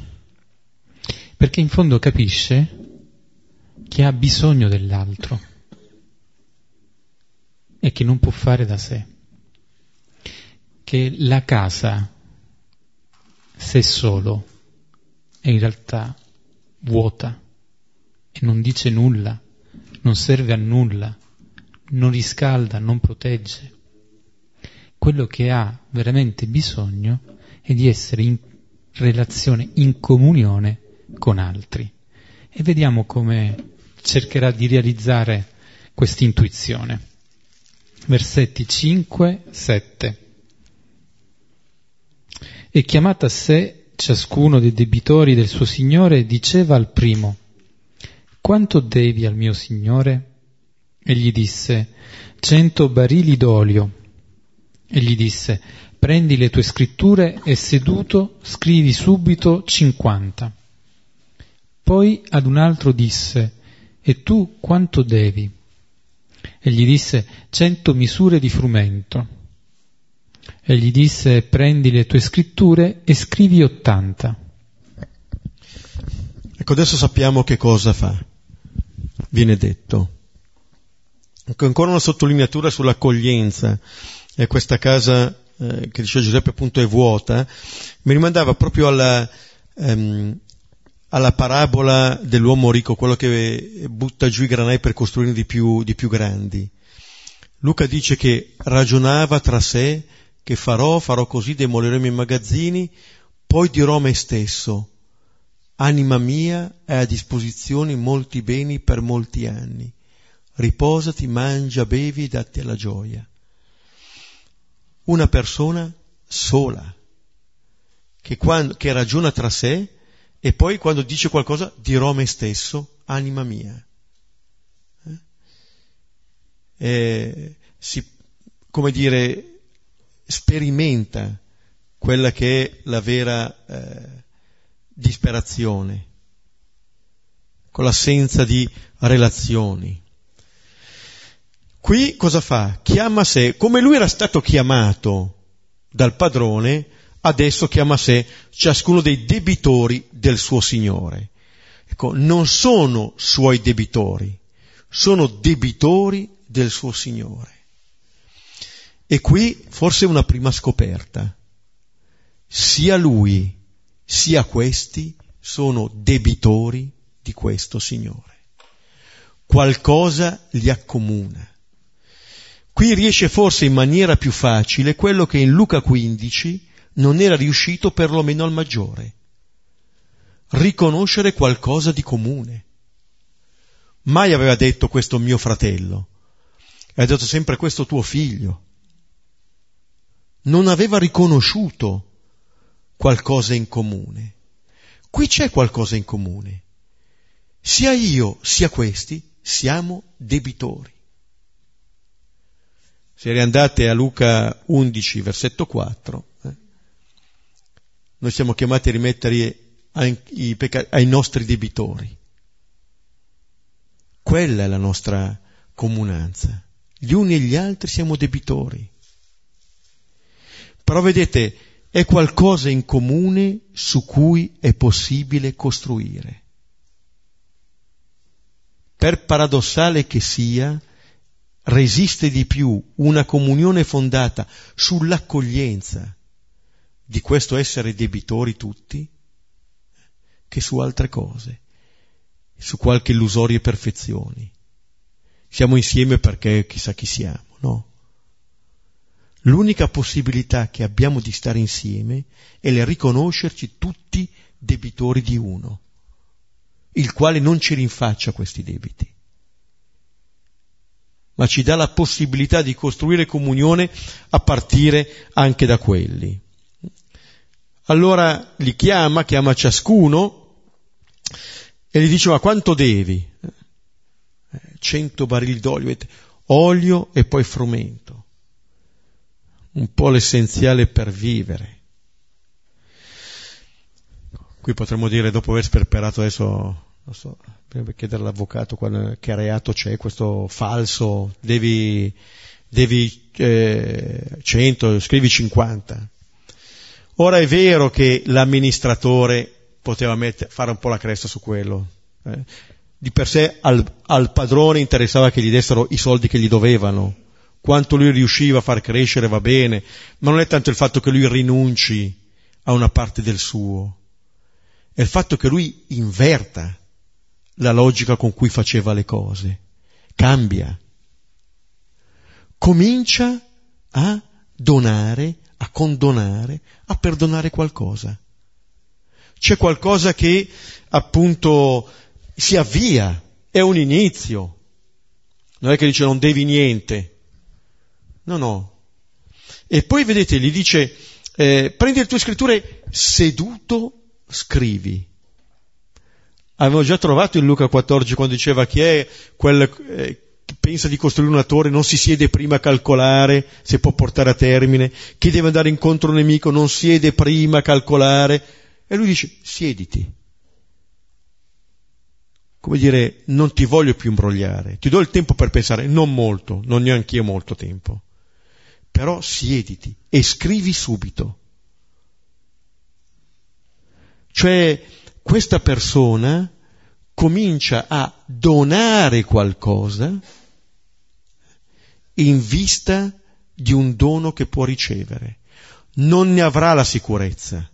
perché in fondo capisce che ha bisogno dell'altro e che non può fare da sé, che la casa, se solo, è in realtà vuota e non dice nulla, non serve a nulla, non riscalda, non protegge. Quello che ha veramente bisogno è di essere in relazione, in comunione con altri. E vediamo come cercherà di realizzare questa intuizione. Versetti 5, 7. E chiamata a sé ciascuno dei debitori del suo Signore diceva al primo, quanto devi al mio Signore? Egli disse, cento barili d'olio. Egli disse, prendi le tue scritture e seduto scrivi subito cinquanta. Poi ad un altro disse, e tu quanto devi? Egli disse, cento misure di frumento. Egli disse, prendi le tue scritture e scrivi ottanta. Ecco, adesso sappiamo che cosa fa. Viene detto. Ecco, ancora una sottolineatura sull'accoglienza. E questa casa eh, che diceva Giuseppe appunto è vuota, mi rimandava proprio alla, ehm, alla parabola dell'uomo ricco, quello che butta giù i granai per costruirne di più, di più grandi. Luca dice che ragionava tra sé che farò, farò così, demolirò i miei magazzini, poi dirò a me stesso, anima mia è a disposizione molti beni per molti anni, riposati, mangia, bevi datti alla gioia una persona sola, che, quando, che ragiona tra sé e poi quando dice qualcosa dirò a me stesso, anima mia. Eh? Si, come dire, sperimenta quella che è la vera eh, disperazione, con l'assenza di relazioni. Qui cosa fa? Chiama sé, come lui era stato chiamato dal padrone, adesso chiama sé ciascuno dei debitori del suo Signore. Ecco, non sono suoi debitori, sono debitori del suo Signore. E qui forse una prima scoperta. Sia lui sia questi sono debitori di questo Signore. Qualcosa li accomuna. Qui riesce forse in maniera più facile quello che in Luca 15 non era riuscito perlomeno al maggiore. Riconoscere qualcosa di comune. Mai aveva detto questo mio fratello, ha detto sempre questo tuo figlio. Non aveva riconosciuto qualcosa in comune. Qui c'è qualcosa in comune. Sia io sia questi siamo debitori. Se riandate a Luca 11, versetto 4, eh, noi siamo chiamati a rimettere ai, pecca- ai nostri debitori. Quella è la nostra comunanza. Gli uni e gli altri siamo debitori. Però vedete, è qualcosa in comune su cui è possibile costruire. Per paradossale che sia, resiste di più una comunione fondata sull'accoglienza di questo essere debitori tutti che su altre cose, su qualche illusorie perfezioni. Siamo insieme perché chissà chi siamo, no? L'unica possibilità che abbiamo di stare insieme è il riconoscerci tutti debitori di uno, il quale non ci rinfaccia questi debiti ma ci dà la possibilità di costruire comunione a partire anche da quelli. Allora li chiama, chiama ciascuno e gli dice ma quanto devi? Eh, cento barili d'olio, olio e poi frumento, un po' l'essenziale per vivere. Qui potremmo dire, dopo aver sperperato adesso non so, per chiedere all'avvocato che reato c'è questo falso, devi, devi eh, 100, scrivi 50. Ora è vero che l'amministratore poteva mettere, fare un po' la cresta su quello. Eh. Di per sé al, al padrone interessava che gli dessero i soldi che gli dovevano. Quanto lui riusciva a far crescere va bene, ma non è tanto il fatto che lui rinunci a una parte del suo, è il fatto che lui inverta la logica con cui faceva le cose, cambia, comincia a donare, a condonare, a perdonare qualcosa. C'è qualcosa che appunto si avvia, è un inizio. Non è che dice non devi niente. No, no. E poi vedete, gli dice, eh, prendi le tue scritture seduto, scrivi. Avevo già trovato in Luca 14 quando diceva chi è quel eh, pensa di costruire una torre, non si siede prima a calcolare se può portare a termine, chi deve andare incontro a un nemico non siede prima a calcolare. E lui dice, siediti. Come dire, non ti voglio più imbrogliare, ti do il tempo per pensare, non molto, non neanche io molto tempo però siediti e scrivi subito. Cioè questa persona comincia a donare qualcosa in vista di un dono che può ricevere. Non ne avrà la sicurezza.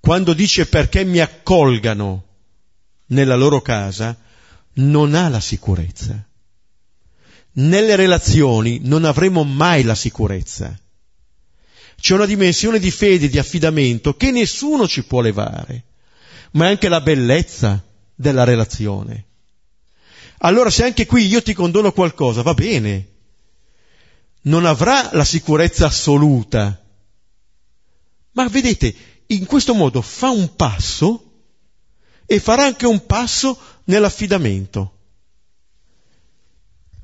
Quando dice perché mi accolgano nella loro casa, non ha la sicurezza nelle relazioni non avremo mai la sicurezza. C'è una dimensione di fede, di affidamento che nessuno ci può levare, ma è anche la bellezza della relazione. Allora se anche qui io ti condono qualcosa, va bene, non avrà la sicurezza assoluta, ma vedete, in questo modo fa un passo e farà anche un passo nell'affidamento.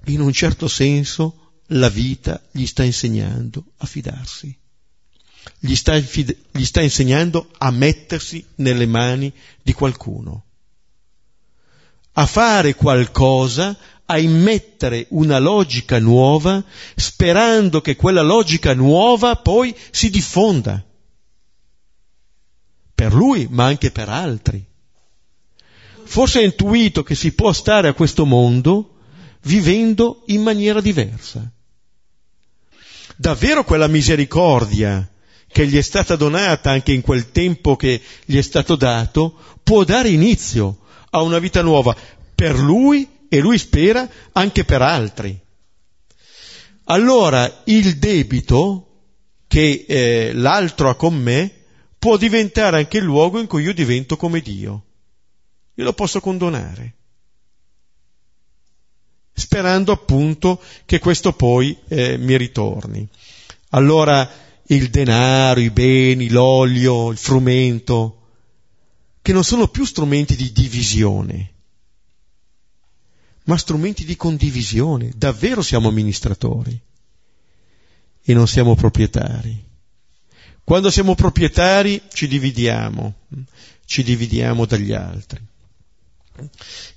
In un certo senso la vita gli sta insegnando a fidarsi, gli sta, gli sta insegnando a mettersi nelle mani di qualcuno, a fare qualcosa, a immettere una logica nuova, sperando che quella logica nuova poi si diffonda per lui, ma anche per altri. Forse ha intuito che si può stare a questo mondo vivendo in maniera diversa. Davvero quella misericordia che gli è stata donata anche in quel tempo che gli è stato dato, può dare inizio a una vita nuova per lui e lui spera anche per altri. Allora il debito che eh, l'altro ha con me può diventare anche il luogo in cui io divento come Dio. Io lo posso condonare sperando appunto che questo poi eh, mi ritorni. Allora il denaro, i beni, l'olio, il frumento, che non sono più strumenti di divisione, ma strumenti di condivisione. Davvero siamo amministratori e non siamo proprietari. Quando siamo proprietari ci dividiamo, ci dividiamo dagli altri.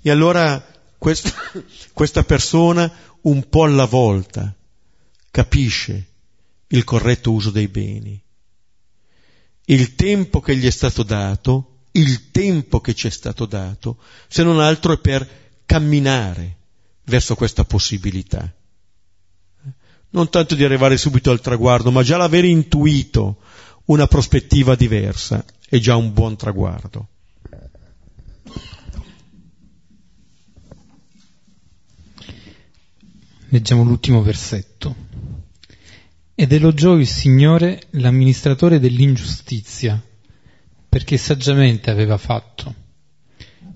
E allora questa, questa persona un po' alla volta capisce il corretto uso dei beni. Il tempo che gli è stato dato, il tempo che ci è stato dato, se non altro è per camminare verso questa possibilità. Non tanto di arrivare subito al traguardo, ma già l'aver intuito una prospettiva diversa è già un buon traguardo. Leggiamo l'ultimo versetto. Ed elogiò il Signore l'amministratore dell'ingiustizia, perché saggiamente aveva fatto,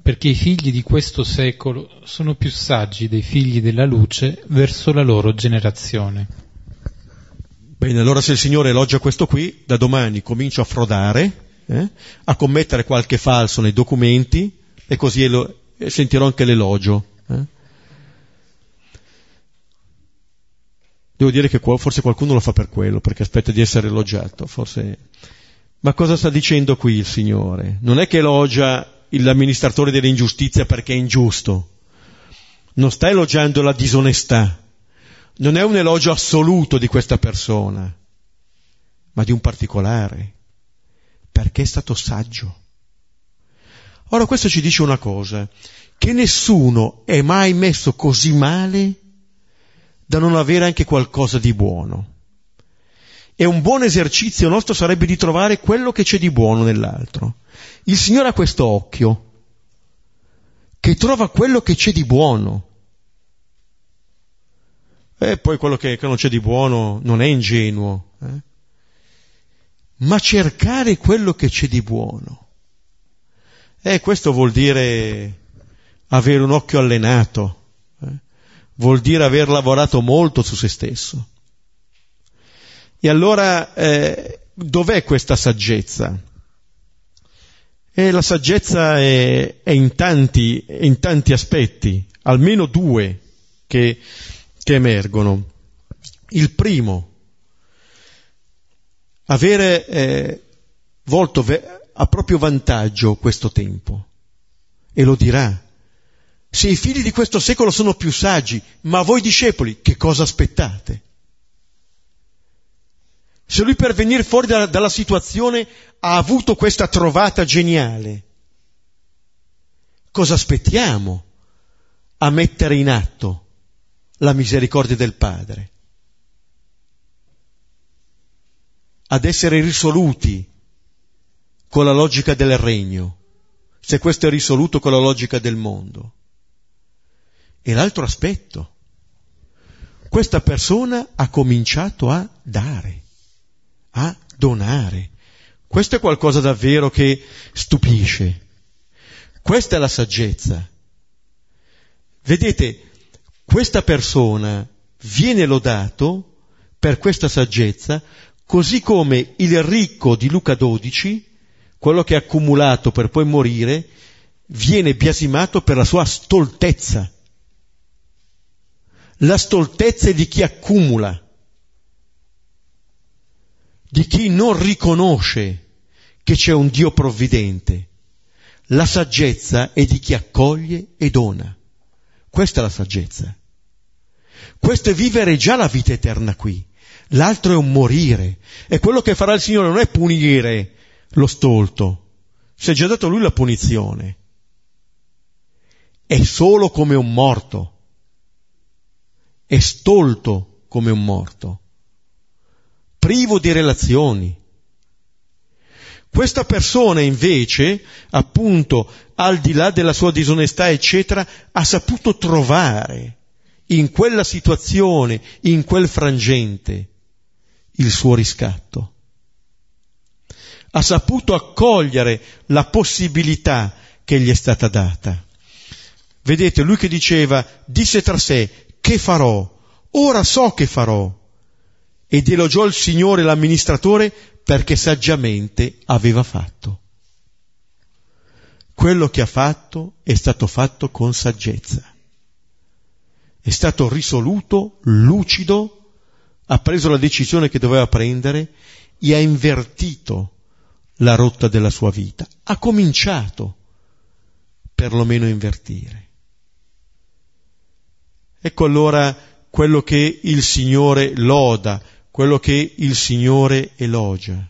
perché i figli di questo secolo sono più saggi dei figli della luce verso la loro generazione. Bene, allora se il Signore elogia questo qui, da domani comincio a frodare, eh, a commettere qualche falso nei documenti e così elo- sentirò anche l'elogio. Eh. Devo dire che forse qualcuno lo fa per quello, perché aspetta di essere elogiato, forse... Ma cosa sta dicendo qui il Signore? Non è che elogia l'amministratore dell'ingiustizia perché è ingiusto, non sta elogiando la disonestà, non è un elogio assoluto di questa persona, ma di un particolare, perché è stato saggio. Ora questo ci dice una cosa, che nessuno è mai messo così male da non avere anche qualcosa di buono. E un buon esercizio nostro sarebbe di trovare quello che c'è di buono nell'altro. Il Signore ha questo occhio, che trova quello che c'è di buono. E poi quello che, che non c'è di buono non è ingenuo, eh? ma cercare quello che c'è di buono. E questo vuol dire avere un occhio allenato, eh? vuol dire aver lavorato molto su se stesso. E allora eh, dov'è questa saggezza? E la saggezza è, è in, tanti, in, tanti, aspetti, almeno due che, che emergono. Il primo, avere eh, volto a proprio vantaggio questo tempo. E lo dirà. Se i figli di questo secolo sono più saggi, ma voi discepoli, che cosa aspettate? Se lui per venire fuori da, dalla situazione ha avuto questa trovata geniale, cosa aspettiamo a mettere in atto la misericordia del Padre? Ad essere risoluti con la logica del regno, se questo è risoluto con la logica del mondo. E l'altro aspetto, questa persona ha cominciato a dare a donare. Questo è qualcosa davvero che stupisce. Questa è la saggezza. Vedete, questa persona viene lodato per questa saggezza, così come il ricco di Luca 12, quello che ha accumulato per poi morire, viene biasimato per la sua stoltezza. La stoltezza è di chi accumula di chi non riconosce che c'è un Dio provvidente. La saggezza è di chi accoglie e dona. Questa è la saggezza. Questo è vivere già la vita eterna qui. L'altro è un morire. E quello che farà il Signore non è punire lo stolto. Si è già dato lui la punizione. È solo come un morto. È stolto come un morto privo di relazioni. Questa persona invece, appunto, al di là della sua disonestà, eccetera, ha saputo trovare in quella situazione, in quel frangente, il suo riscatto. Ha saputo accogliere la possibilità che gli è stata data. Vedete, lui che diceva, disse tra sé, che farò? Ora so che farò ed elogiò il Signore l'amministratore perché saggiamente aveva fatto. Quello che ha fatto è stato fatto con saggezza. È stato risoluto, lucido, ha preso la decisione che doveva prendere e ha invertito la rotta della sua vita. Ha cominciato perlomeno a invertire. Ecco allora quello che il Signore loda, quello che il Signore elogia.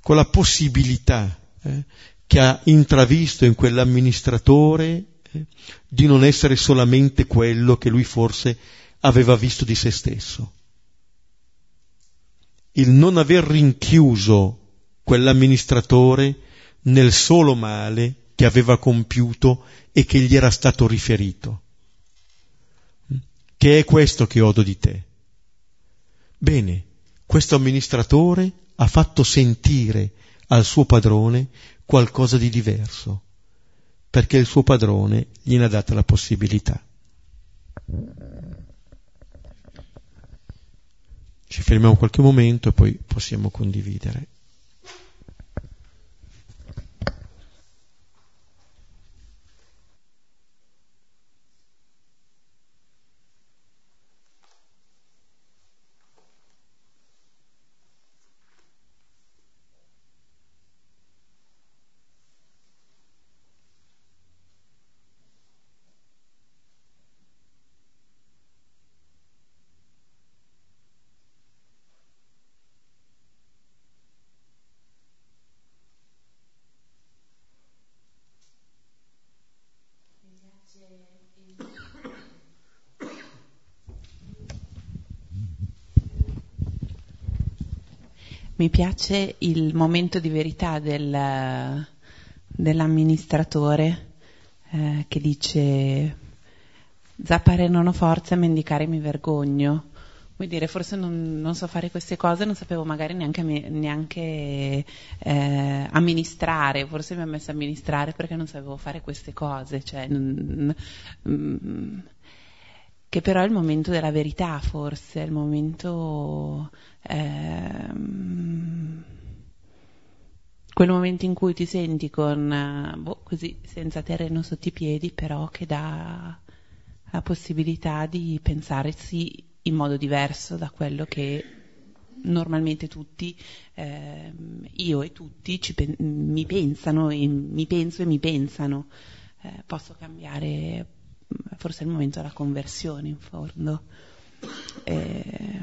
Quella possibilità eh, che ha intravisto in quell'amministratore eh, di non essere solamente quello che lui forse aveva visto di se stesso. Il non aver rinchiuso quell'amministratore nel solo male che aveva compiuto e che gli era stato riferito. Che è questo che odo di te? Bene, questo amministratore ha fatto sentire al suo padrone qualcosa di diverso, perché il suo padrone gliene ha data la possibilità. Ci fermiamo qualche momento e poi possiamo condividere. Mi piace il momento di verità del, dell'amministratore eh, che dice zappare non ho forza, mendicare mi vergogno. Vuol dire, forse non, non, so fare queste cose, non sapevo magari neanche, neanche eh, amministrare, forse mi ha messo a amministrare perché non sapevo fare queste cose, cioè, mm, mm, che però è il momento della verità, forse, è il momento... Eh, quel momento in cui ti senti con, boh, così, senza terreno sotto i piedi, però che dà la possibilità di pensare sì in modo diverso da quello che normalmente tutti, eh, io e tutti, pen- mi pensano, e mi penso e mi pensano. Eh, posso cambiare, forse è il momento della conversione in fondo. Eh,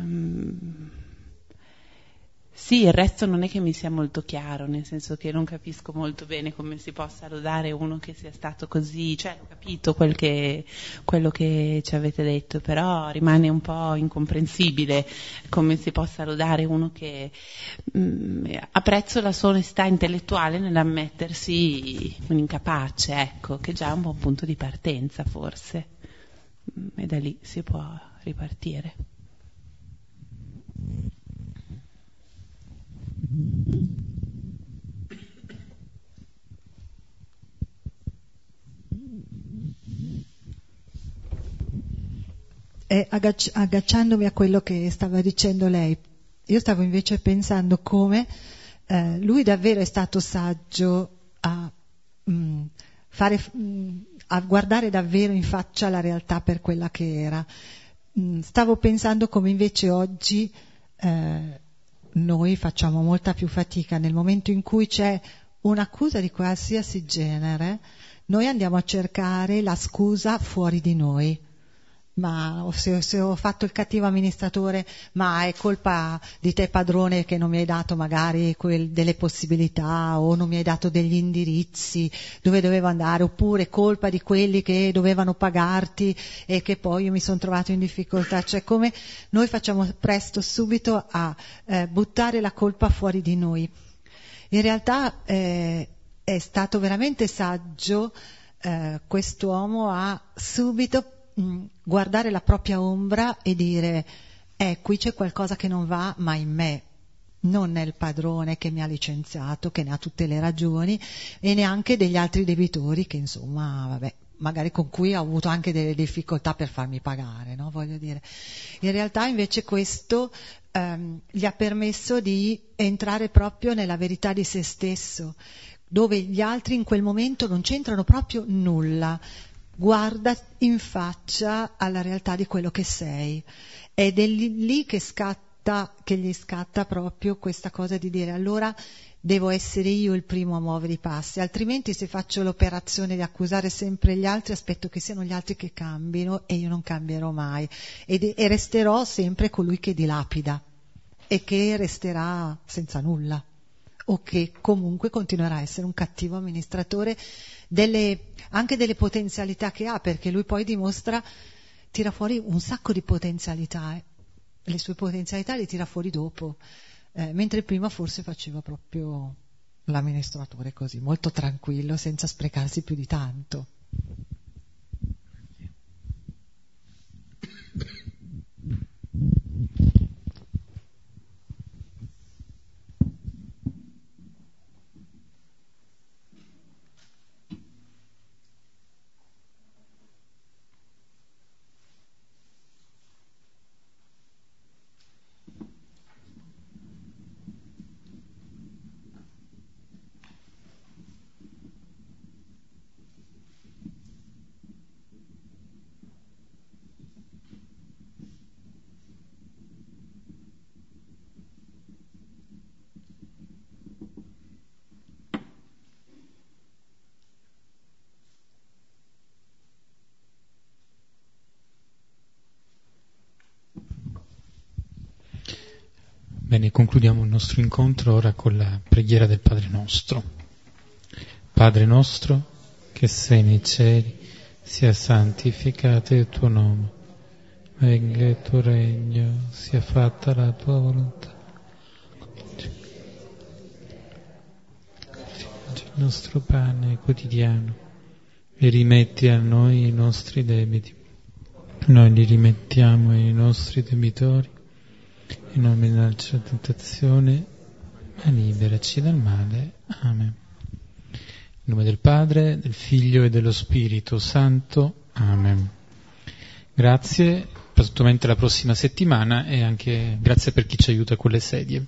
sì, il resto non è che mi sia molto chiaro, nel senso che non capisco molto bene come si possa lodare uno che sia stato così, cioè ho capito quel che, quello che ci avete detto, però rimane un po' incomprensibile come si possa lodare uno che mh, mm, apprezzo la sua onestà intellettuale nell'ammettersi un incapace, ecco, che già è un buon punto di partenza forse, mm, e da lì si può ripartire. E aggac- a quello che stava dicendo lei, io stavo invece pensando come eh, lui davvero è stato saggio a, mh, mm, fare, mh, mm, a, guardare davvero in faccia la realtà per quella che era. Mh, mm, stavo pensando come invece oggi eh, noi facciamo molta più fatica nel momento in cui c'è un'accusa di qualsiasi genere, noi andiamo a cercare la scusa fuori di noi ma se, se, ho fatto il cattivo amministratore, ma è colpa di te padrone che non mi hai dato magari quel, delle possibilità o non mi hai dato degli indirizzi dove dovevo andare, oppure colpa di quelli che dovevano pagarti e che poi io mi sono trovato in difficoltà. Cioè come noi facciamo presto subito a eh, buttare la colpa fuori di noi. In realtà eh, è stato veramente saggio eh, quest'uomo a subito Mm, guardare la propria ombra e dire, eh, qui c'è qualcosa che non va, ma in me, non nel padrone che mi ha licenziato, che ne ha tutte le ragioni, e neanche degli altri debitori che insomma, vabbè, magari con cui ho avuto anche delle difficoltà per farmi pagare, no? Voglio dire. In realtà invece questo ehm, gli ha permesso di entrare proprio nella verità di se stesso, dove gli altri in quel momento non c'entrano proprio nulla, guarda in faccia alla realtà di quello che sei. Ed è lì che scatta, che gli scatta proprio questa cosa di dire allora devo essere io il primo a muovere i passi, altrimenti se faccio l'operazione di accusare sempre gli altri aspetto che siano gli altri che cambino e io non cambierò mai e, e resterò sempre colui che dilapida e che resterà senza nulla o che comunque continuerà a essere un cattivo amministratore delle, anche delle potenzialità che ha, perché lui poi dimostra, tira fuori un sacco di potenzialità, eh. le sue potenzialità le tira fuori dopo, eh, mentre prima forse faceva proprio l'amministratore così, molto tranquillo, senza sprecarsi più di tanto. Bene, concludiamo il nostro incontro ora con la preghiera del Padre nostro. Padre nostro, che sei nei cieli, sia santificato il tuo nome, venga il tuo regno, sia fatta la tua volontà. Il nostro pane quotidiano e rimetti a noi i nostri debiti. Noi li rimettiamo ai nostri debitori e non menarci la tentazione, ma liberaci dal male. Amen. In nome del Padre, del Figlio e dello Spirito Santo. Amen. Grazie, assolutamente la prossima settimana e anche grazie per chi ci aiuta con le sedie.